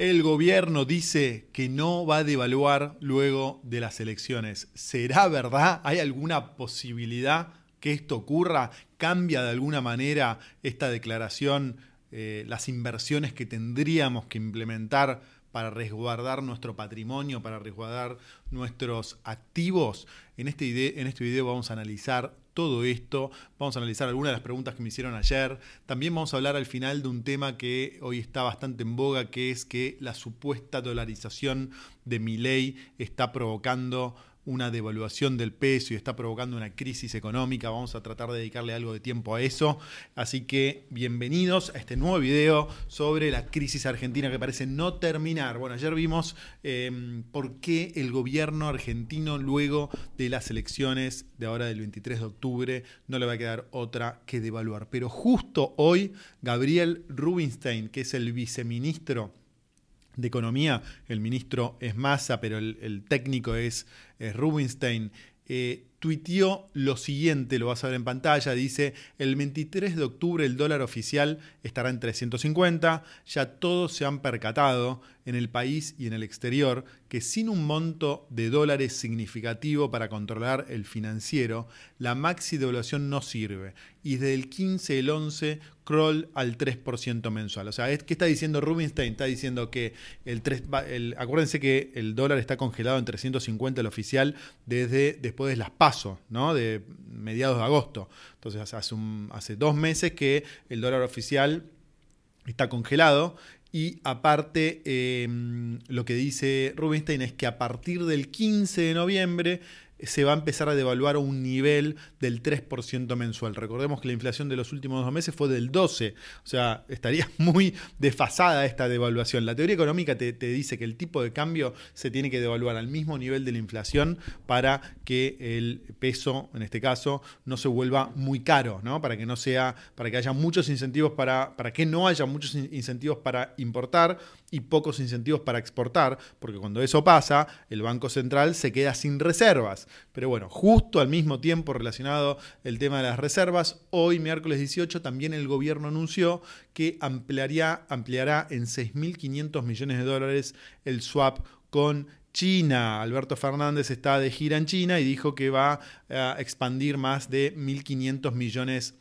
El gobierno dice que no va a devaluar luego de las elecciones. ¿Será verdad? ¿Hay alguna posibilidad que esto ocurra? ¿Cambia de alguna manera esta declaración eh, las inversiones que tendríamos que implementar para resguardar nuestro patrimonio, para resguardar nuestros activos? En este, en este video vamos a analizar todo esto. Vamos a analizar algunas de las preguntas que me hicieron ayer. También vamos a hablar al final de un tema que hoy está bastante en boga, que es que la supuesta dolarización de mi ley está provocando una devaluación del peso y está provocando una crisis económica. Vamos a tratar de dedicarle algo de tiempo a eso. Así que bienvenidos a este nuevo video sobre la crisis argentina que parece no terminar. Bueno, ayer vimos em, por qué el gobierno argentino luego de las elecciones de ahora del 23 de octubre no le va a quedar otra que devaluar. Pero justo hoy, Gabriel Rubinstein, que es el viceministro de Economía, el ministro es Massa, pero el, técnico es, Rubinstein, eh, tuiteó lo siguiente, lo vas a ver en pantalla, dice, el 23 de octubre el dólar oficial estará en 350, ya todos se han percatado en el país y en el exterior que sin un monto de dólares significativo para controlar el financiero, la maxi devaluación no sirve. Y desde el 15 el 11 crawl al 3% mensual. O sea, ¿qué está diciendo Rubinstein? Está diciendo que el 3, acuérdense que el dólar está congelado en 350 el oficial desde después de las ¿no? De mediados de agosto. Entonces hace, hace dos meses que el dólar oficial está congelado y aparte, em, lo que dice Rubinstein es que a partir del 15 de noviembre se va a empezar a devaluar a un nivel del 3% mensual. Recordemos que la inflación de los últimos dos meses fue del 12%, o sea, estaría muy desfasada esta devaluación. La teoría económica te, dice que el tipo de cambio se tiene que devaluar al mismo nivel de la inflación para que el peso, en este caso, no se vuelva muy caro, ¿no? Para que no sea, para que haya muchos incentivos para, para que no haya muchos incentivos para importar y pocos incentivos para exportar, porque cuando eso pasa, el Banco Central se queda sin reservas. Pero bueno, justo al mismo tiempo relacionado el tema de las reservas, hoy miércoles 18 también el gobierno anunció que ampliaría, ampliará en 6.500 millones de dólares el swap con China. Alberto Fernández está de gira en China y dijo que va a expandir más de 1.500 millones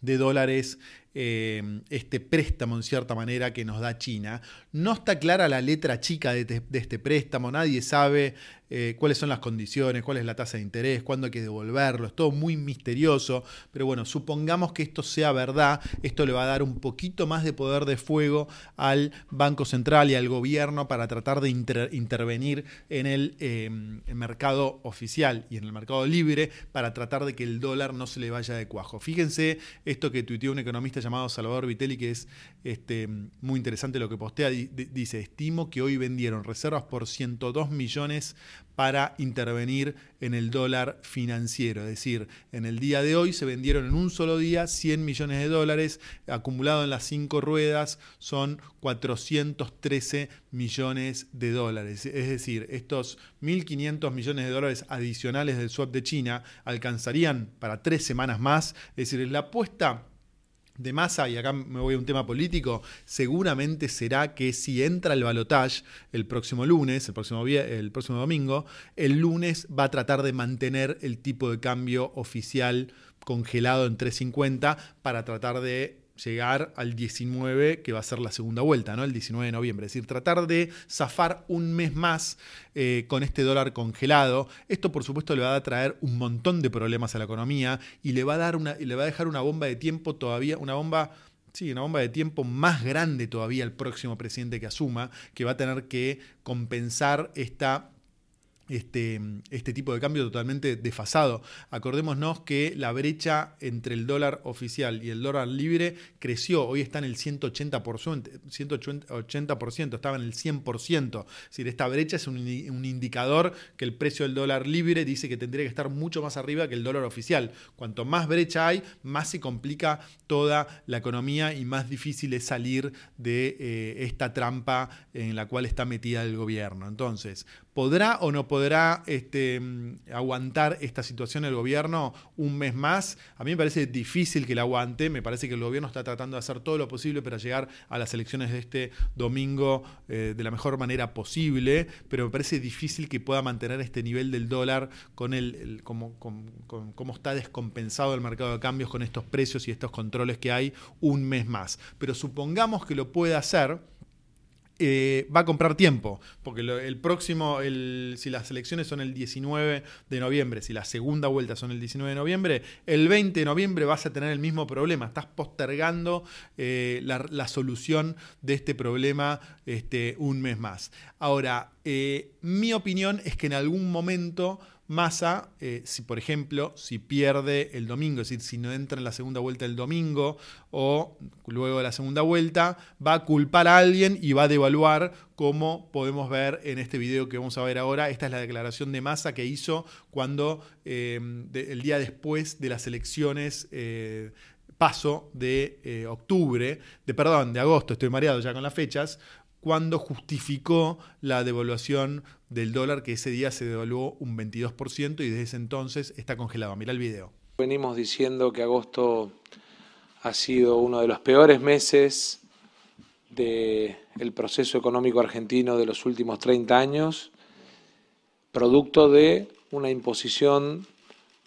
de dólares eh, este préstamo en cierta manera que nos da China. No está clara la letra chica de, este préstamo, nadie sabe eh, cuáles son las condiciones, cuál es la tasa de interés, cuándo hay que devolverlo, es todo muy misterioso, pero bueno, supongamos que esto sea verdad, esto le va a dar un poquito más de poder de fuego al Banco Central y al gobierno para tratar de intervenir en el em, mercado oficial y en el mercado libre para tratar de que el dólar no se le vaya de cuajo. Fíjense esto que tuiteó un economista llamado Salvador Vitelli, que es este, muy interesante lo que postea, dice, estimo que hoy vendieron reservas por 102 millones para intervenir en el dólar financiero. Es decir, en el día de hoy se vendieron en un solo día 100 millones de dólares, acumulado en las cinco ruedas son 413 millones de dólares. Es decir, estos 1.500 millones de dólares adicionales del swap de China alcanzarían para tres semanas más. Es decir, la apuesta de masa, y acá me voy a un tema político, seguramente será que si entra el balotage el próximo lunes, el próximo, el próximo domingo, el lunes va a tratar de mantener el tipo de cambio oficial congelado en 350 para tratar de llegar al 19, que va a ser la segunda vuelta, ¿no? El 19 de noviembre. Es decir, tratar de zafar un mes más eh, con este dólar congelado. Esto, por supuesto, le va a traer un montón de problemas a la economía y le va a dar una, le va a dejar una bomba de tiempo todavía, una bomba. Sí, una bomba de tiempo más grande todavía al próximo presidente que asuma, que va a tener que compensar esta este, este, tipo de cambio totalmente desfasado. Acordémonos que la brecha entre el dólar oficial y el dólar libre creció, hoy está en el 180%, 180% estaba en el 100%. Es decir, esta brecha es un, indicador que el precio del dólar libre dice que tendría que estar mucho más arriba que el dólar oficial. Cuanto más brecha hay, más se complica toda la economía y más difícil es salir de eh, esta trampa en la cual está metida el gobierno. Entonces, ¿Podrá o no podrá este, aguantar esta situación el gobierno un mes más? A mí me parece difícil que la aguante, me parece que el gobierno está tratando de hacer todo lo posible para llegar a las elecciones de este domingo eh, de la mejor manera posible, pero me parece difícil que pueda mantener este nivel del dólar con el, como, cómo está descompensado el mercado de cambios con estos precios y estos controles que hay un mes más. Pero supongamos que lo pueda hacer eh, va a comprar tiempo, porque el próximo, si las elecciones son el 19 de noviembre, si la segunda vuelta son el 19 de noviembre, el 20 de noviembre vas a tener el mismo problema, estás postergando eh, la, solución de este problema este, un mes más. Ahora, eh, mi opinión es que en algún momento Massa, eh, si por ejemplo, si pierde el domingo, es decir, si no entra en la segunda vuelta el domingo o luego de la segunda vuelta, va a culpar a alguien y va a devaluar, como podemos ver en este video que vamos a ver ahora. Esta es la declaración de Massa que hizo cuando eh, el día después de las elecciones. Eh, paso de octubre, de perdón, de agosto, estoy mareado ya con las fechas, cuando justificó la devaluación del dólar, que ese día se devaluó un 22% y desde ese entonces está congelado. Mira el video. Venimos diciendo que agosto ha sido uno de los peores meses del proceso económico argentino de los últimos 30 años, producto de una imposición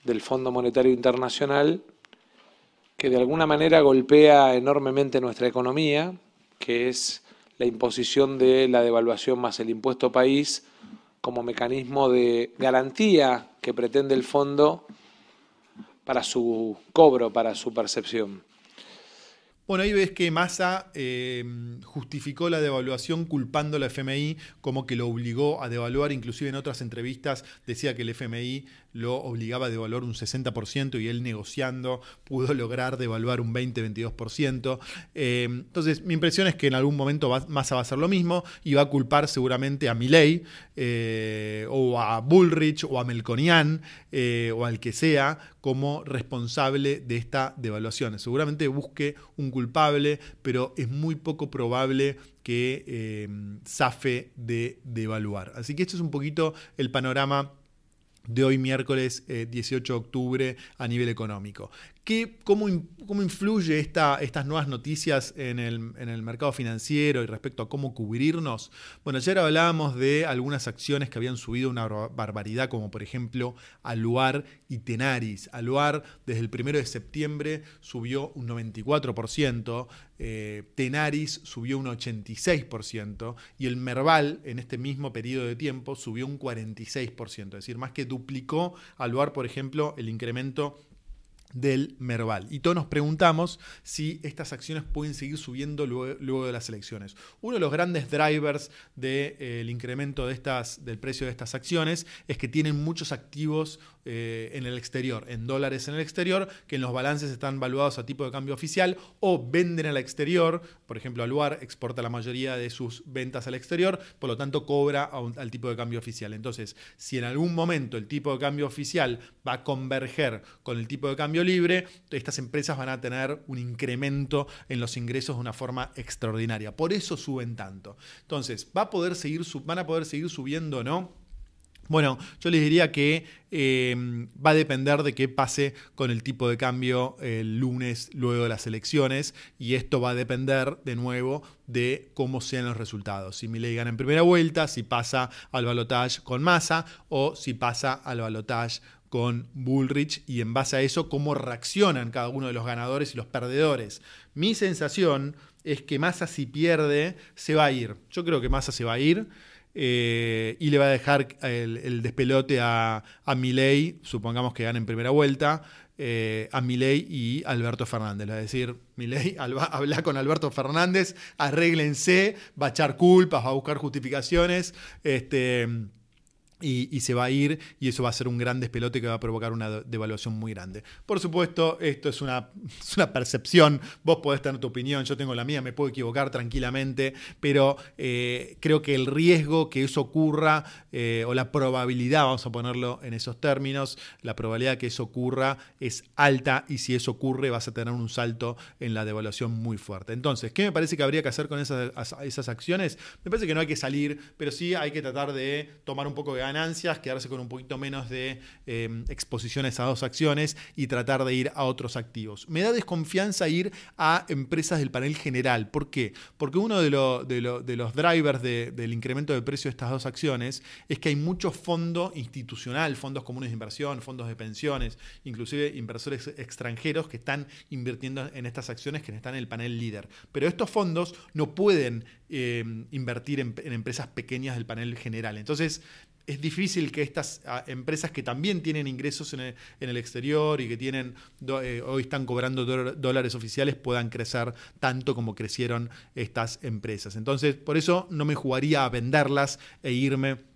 del Fondo Monetario Internacional que de alguna manera golpea enormemente nuestra economía, que es la imposición de la devaluación más el impuesto país como mecanismo de garantía que pretende el fondo para su cobro, para su percepción. Bueno, ahí ves que Massa eh, justificó la devaluación culpando a la FMI como que lo obligó a devaluar, inclusive en otras entrevistas decía que el FMI lo obligaba a devaluar un 60% y él negociando pudo lograr devaluar un 20-22%. Eh, entonces, mi impresión es que en algún momento Massa va a hacer lo mismo y va a culpar seguramente a Milley eh, o a Bullrich o a Melconian o al que sea como responsable de esta devaluación. Seguramente busque un culpable, pero es muy poco probable que eh, zafe de devaluar. Así que esto es un poquito el panorama de hoy miércoles 18 eh, de octubre a nivel económico. ¿Qué, cómo, cómo, influye esta, estas nuevas noticias en el, en el, mercado financiero y respecto a cómo cubrirnos? Bueno, ayer hablábamos de algunas acciones que habían subido una barbaridad, como por ejemplo Aluar y Tenaris. Aluar desde el 1 de septiembre subió un 94%, eh, Tenaris subió un 86% y el Merval en este mismo periodo de tiempo subió un 46%, es decir, más que duplicó Aluar, por ejemplo, el incremento del Merval. Y todos nos preguntamos si estas acciones pueden seguir subiendo luego, de las elecciones. Uno de los grandes drivers del de, eh, incremento de estas, del precio de estas acciones es que tienen muchos activos eh, en el exterior, en dólares en el exterior, que en los balances están valuados a tipo de cambio oficial o venden al exterior. Por ejemplo, Aluar exporta la mayoría de sus ventas al exterior, por lo tanto cobra al tipo de cambio oficial. Entonces, si en algún momento el tipo de cambio oficial va a converger con el tipo de cambio libre, estas empresas van a tener un incremento en los ingresos de una forma extraordinaria. Por eso suben tanto. Entonces, ¿va a poder seguir, ¿van a poder seguir subiendo o no? Bueno, yo les diría que eh, va a depender de qué pase con el tipo de cambio el lunes luego de las elecciones y esto va a depender de nuevo de cómo sean los resultados. Si Milei gana en primera vuelta, si pasa al balotage con Massa o si pasa al balotage con Bullrich y en base a eso cómo reaccionan cada uno de los ganadores y los perdedores. Mi sensación es que Massa si pierde se va a ir. Yo creo que Massa se va a ir. Eh, y le va a dejar el, despelote a, a Milei, supongamos que gane en primera vuelta, eh, a Milei y Alberto Fernández. Es decir, Milei habla con Alberto Fernández, arréglense, va a echar culpas, va a buscar justificaciones. Este, y, se va a ir y eso va a ser un gran despelote que va a provocar una devaluación muy grande. Por supuesto, esto es una, una, percepción, vos podés tener tu opinión, yo tengo la mía, me puedo equivocar tranquilamente, pero eh, creo que el riesgo que eso ocurra eh, o la probabilidad, vamos a ponerlo en esos términos, la probabilidad que eso ocurra es alta y si eso ocurre vas a tener un salto en la devaluación muy fuerte. Entonces, ¿qué me parece que habría que hacer con esas, esas acciones? Me parece que no hay que salir, pero sí hay que tratar de tomar un poco de ganancias, quedarse con un poquito menos de eh, exposiciones a dos acciones y tratar de ir a otros activos. Me da desconfianza ir a empresas del panel general. ¿Por qué? Porque uno de, los drivers del incremento de precio de estas dos acciones es que hay mucho fondo institucional, fondos comunes de inversión, fondos de pensiones, inclusive inversores extranjeros que están invirtiendo en estas acciones que están en el panel líder. Pero estos fondos no pueden eh, invertir en, en empresas pequeñas del panel general. Entonces, es difícil que estas ah, empresas que también tienen ingresos en el, exterior y que tienen eh, hoy están cobrando dólares oficiales puedan crecer tanto como crecieron estas empresas. Entonces, por eso no me jugaría a venderlas e irme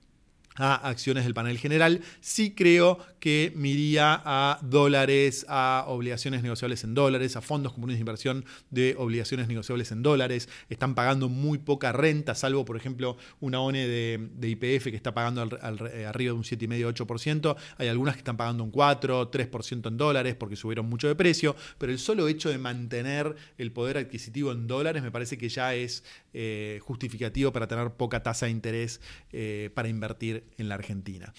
a acciones del panel general. Sí creo que me iría a dólares, a obligaciones negociables en dólares, a fondos comunes de inversión de obligaciones negociables en dólares. Están pagando muy poca renta, salvo, por ejemplo, una ONE de, IPF que está pagando eh, arriba de un 7,5-8%. Hay algunas que están pagando un 4, 3% en dólares porque subieron mucho de precio. Pero el solo hecho de mantener el poder adquisitivo en dólares me parece que ya es eh, justificativo para tener poca tasa de interés eh, para invertir en la Argentina.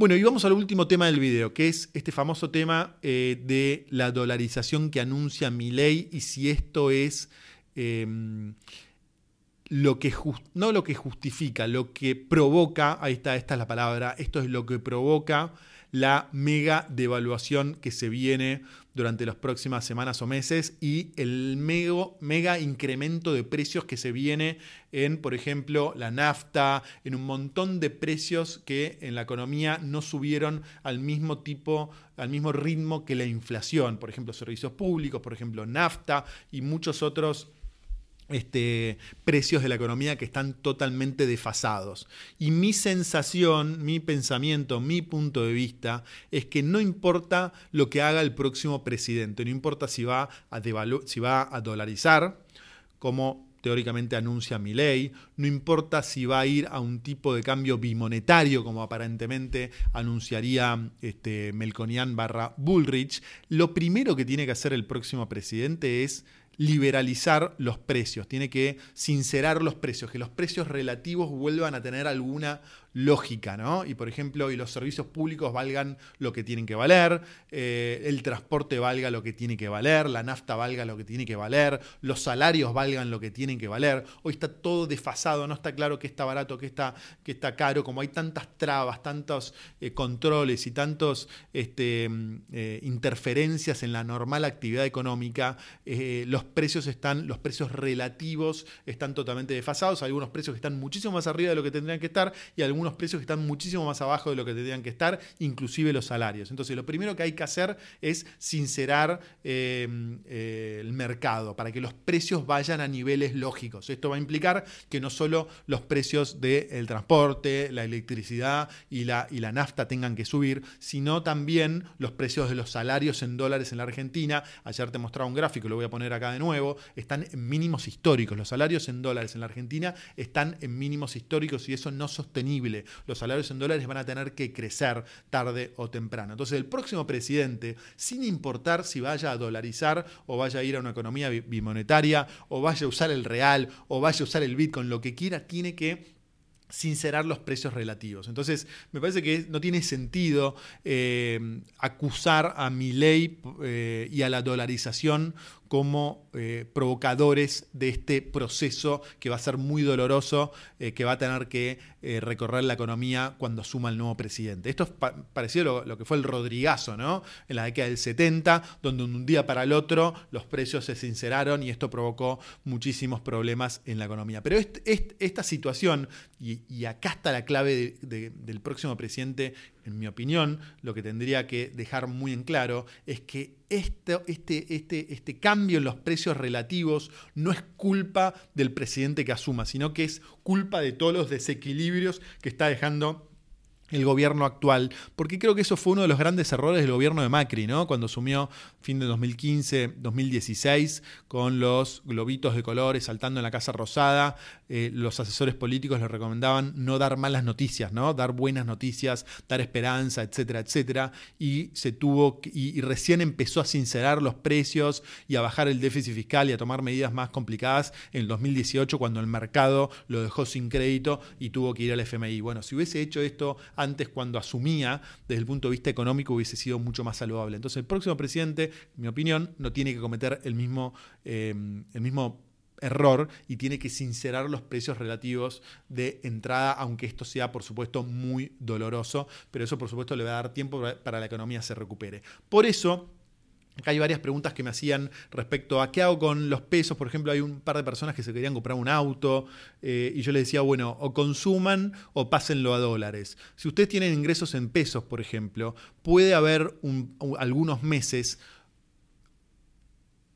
Bueno, y vamos al último tema del video, que es este famoso tema eh, de la dolarización que anuncia mi ley y si esto es em, lo que no lo que justifica, lo que provoca, ahí está, esta es la palabra, esto es lo que provoca la mega devaluación que se viene durante las próximas semanas o meses y el mega, incremento de precios que se viene en, por ejemplo, la nafta, en un montón de precios que en la economía no subieron al mismo tipo, al mismo ritmo que la inflación. Por ejemplo, servicios públicos, por ejemplo, nafta y muchos otros este, precios de la economía que están totalmente desfasados. Y mi sensación, mi pensamiento, mi punto de vista es que no importa lo que haga el próximo presidente, no importa si va a, si va a dolarizar, como teóricamente anuncia mi ley, no importa si va a ir a un tipo de cambio bimonetario, como aparentemente anunciaría este, Melconian barra Bullrich, lo primero que tiene que hacer el próximo presidente es liberalizar los precios, tiene que sincerar los precios, que los precios relativos vuelvan a tener alguna lógica, ¿no? Y por ejemplo, y los servicios públicos valgan lo que tienen que valer, eh, el transporte valga lo que tiene que valer, la nafta valga lo que tiene que valer, los salarios valgan lo que tienen que valer. Hoy está todo desfasado, no está claro qué está barato, qué está, qué está caro, como hay tantas trabas, tantos eh, controles y tantos este, mm, eh, interferencias en la normal actividad económica, los precios están, los precios relativos están totalmente desfasados, hay algunos precios que están muchísimo más arriba de lo que tendrían que estar y algunos unos precios que están muchísimo más abajo de lo que tendrían que estar, inclusive los salarios. Entonces, lo primero que hay que hacer es sincerar em, eh, el mercado para que los precios vayan a niveles lógicos. Esto va a implicar que no solo los precios del transporte, la electricidad y la, y la nafta tengan que subir, sino también los precios de los salarios en dólares en la Argentina. Ayer te mostraba un gráfico, lo voy a poner acá de nuevo, están en mínimos históricos. Los salarios en dólares en la Argentina están en mínimos históricos y eso no es sostenible los salarios en dólares van a tener que crecer tarde o temprano. Entonces el próximo presidente, sin importar si vaya a dolarizar o vaya a ir a una economía bimonetaria o vaya a usar el real o vaya a usar el Bitcoin, lo que quiera, tiene que sincerar los precios relativos. Entonces, me parece que no tiene sentido eh, acusar a mi ley eh, y a la dolarización como eh, provocadores de este proceso que va a ser muy doloroso, eh, que va a tener que eh, recorrer la economía cuando asuma el nuevo presidente. Esto es parecido a lo, que fue el Rodrigazo, ¿no? En la década del 70, donde un día para el otro los precios se sinceraron y esto provocó muchísimos problemas en la economía. Pero esta situación, y, acá está la clave del próximo presidente en mi opinión, lo que tendría que dejar muy en claro es que este, este, este, este cambio en los precios relativos no es culpa del presidente que asuma, sino que es culpa de todos los desequilibrios que está dejando el gobierno actual, porque creo que eso fue uno de los grandes errores del gobierno de Macri, ¿no? Cuando asumió fin de 2015, 2016, con los globitos de colores saltando en la Casa Rosada, eh, los asesores políticos le recomendaban no dar malas noticias, ¿no? Dar buenas noticias, dar esperanza, etcétera, etcétera, y se tuvo, y, y recién empezó a sincerar los precios y a bajar el déficit fiscal y a tomar medidas más complicadas en el 2018, cuando el mercado lo dejó sin crédito y tuvo que ir al FMI. Bueno, si hubiese hecho esto antes cuando asumía, desde el punto de vista económico hubiese sido mucho más saludable. Entonces el próximo presidente, en mi opinión, no tiene que cometer el mismo, eh, el mismo error y tiene que sincerar los precios relativos de entrada, aunque esto sea, por supuesto, muy doloroso, pero eso, por supuesto, le va a dar tiempo para que la economía se recupere. Por eso, Acá hay varias preguntas que me hacían respecto a qué hago con los pesos. Por ejemplo, hay un par de personas que se querían comprar un auto eh, y yo les decía, bueno, o consuman o pásenlo a dólares. Si ustedes tienen ingresos en pesos, por ejemplo, puede haber algunos meses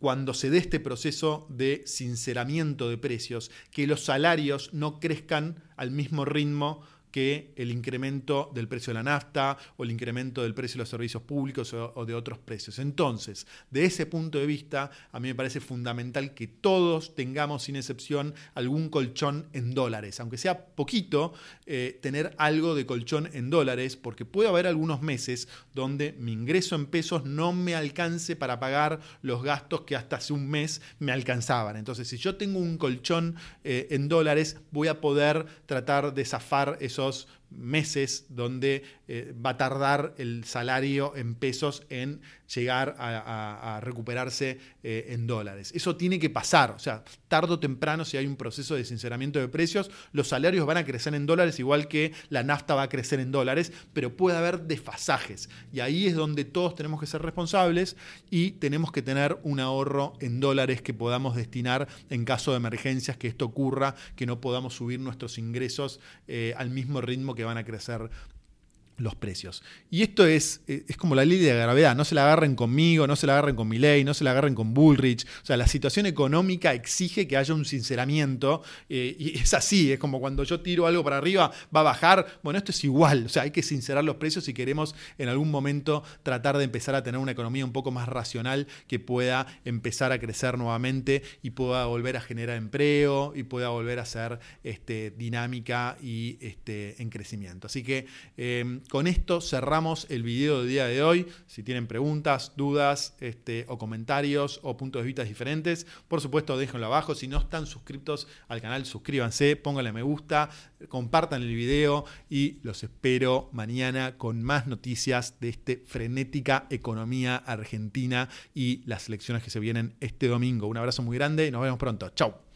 cuando se dé este proceso de sinceramiento de precios, que los salarios no crezcan al mismo ritmo que el incremento del precio de la nafta o el incremento del precio de los servicios públicos o, de otros precios. Entonces, de ese punto de vista, a mí me parece fundamental que todos tengamos, sin excepción, algún colchón en dólares, aunque sea poquito, eh, tener algo de colchón en dólares, porque puede haber algunos meses donde mi ingreso en pesos no me alcance para pagar los gastos que hasta hace un mes me alcanzaban. Entonces, si yo tengo un colchón eh, en dólares, voy a poder tratar de zafar esos momentos meses donde eh, va a tardar el salario en pesos en llegar a, recuperarse eh, en dólares. Eso tiene que pasar, o sea, tarde o temprano, si hay un proceso de sinceramiento de precios, los salarios van a crecer en dólares, igual que la nafta va a crecer en dólares, pero puede haber desfasajes. Y ahí es donde todos tenemos que ser responsables y tenemos que tener un ahorro en dólares que podamos destinar en caso de emergencias, que esto ocurra, que no podamos subir nuestros ingresos eh, al mismo ritmo que van a crecer los precios. Y esto es, eh, es como la ley de gravedad, no se la agarren conmigo, no se la agarren con mi ley, no se la agarren con Bullrich. O sea, la situación económica exige que haya un sinceramiento eh, y es así, es como cuando yo tiro algo para arriba, va a bajar. Bueno, esto es igual, o sea, hay que sincerar los precios si queremos en algún momento tratar de empezar a tener una economía un poco más racional que pueda empezar a crecer nuevamente y pueda volver a generar empleo y pueda volver a ser este, dinámica y este, en crecimiento. Así que em, con esto cerramos el video del día de hoy. Si tienen preguntas, dudas este, o comentarios o puntos de vista diferentes, por supuesto déjenlo abajo. Si no están suscritos al canal, suscríbanse, pónganle me gusta, compartan el video y los espero mañana con más noticias de esta frenética economía argentina y las elecciones que se vienen este domingo. Un abrazo muy grande y nos vemos pronto. Chau.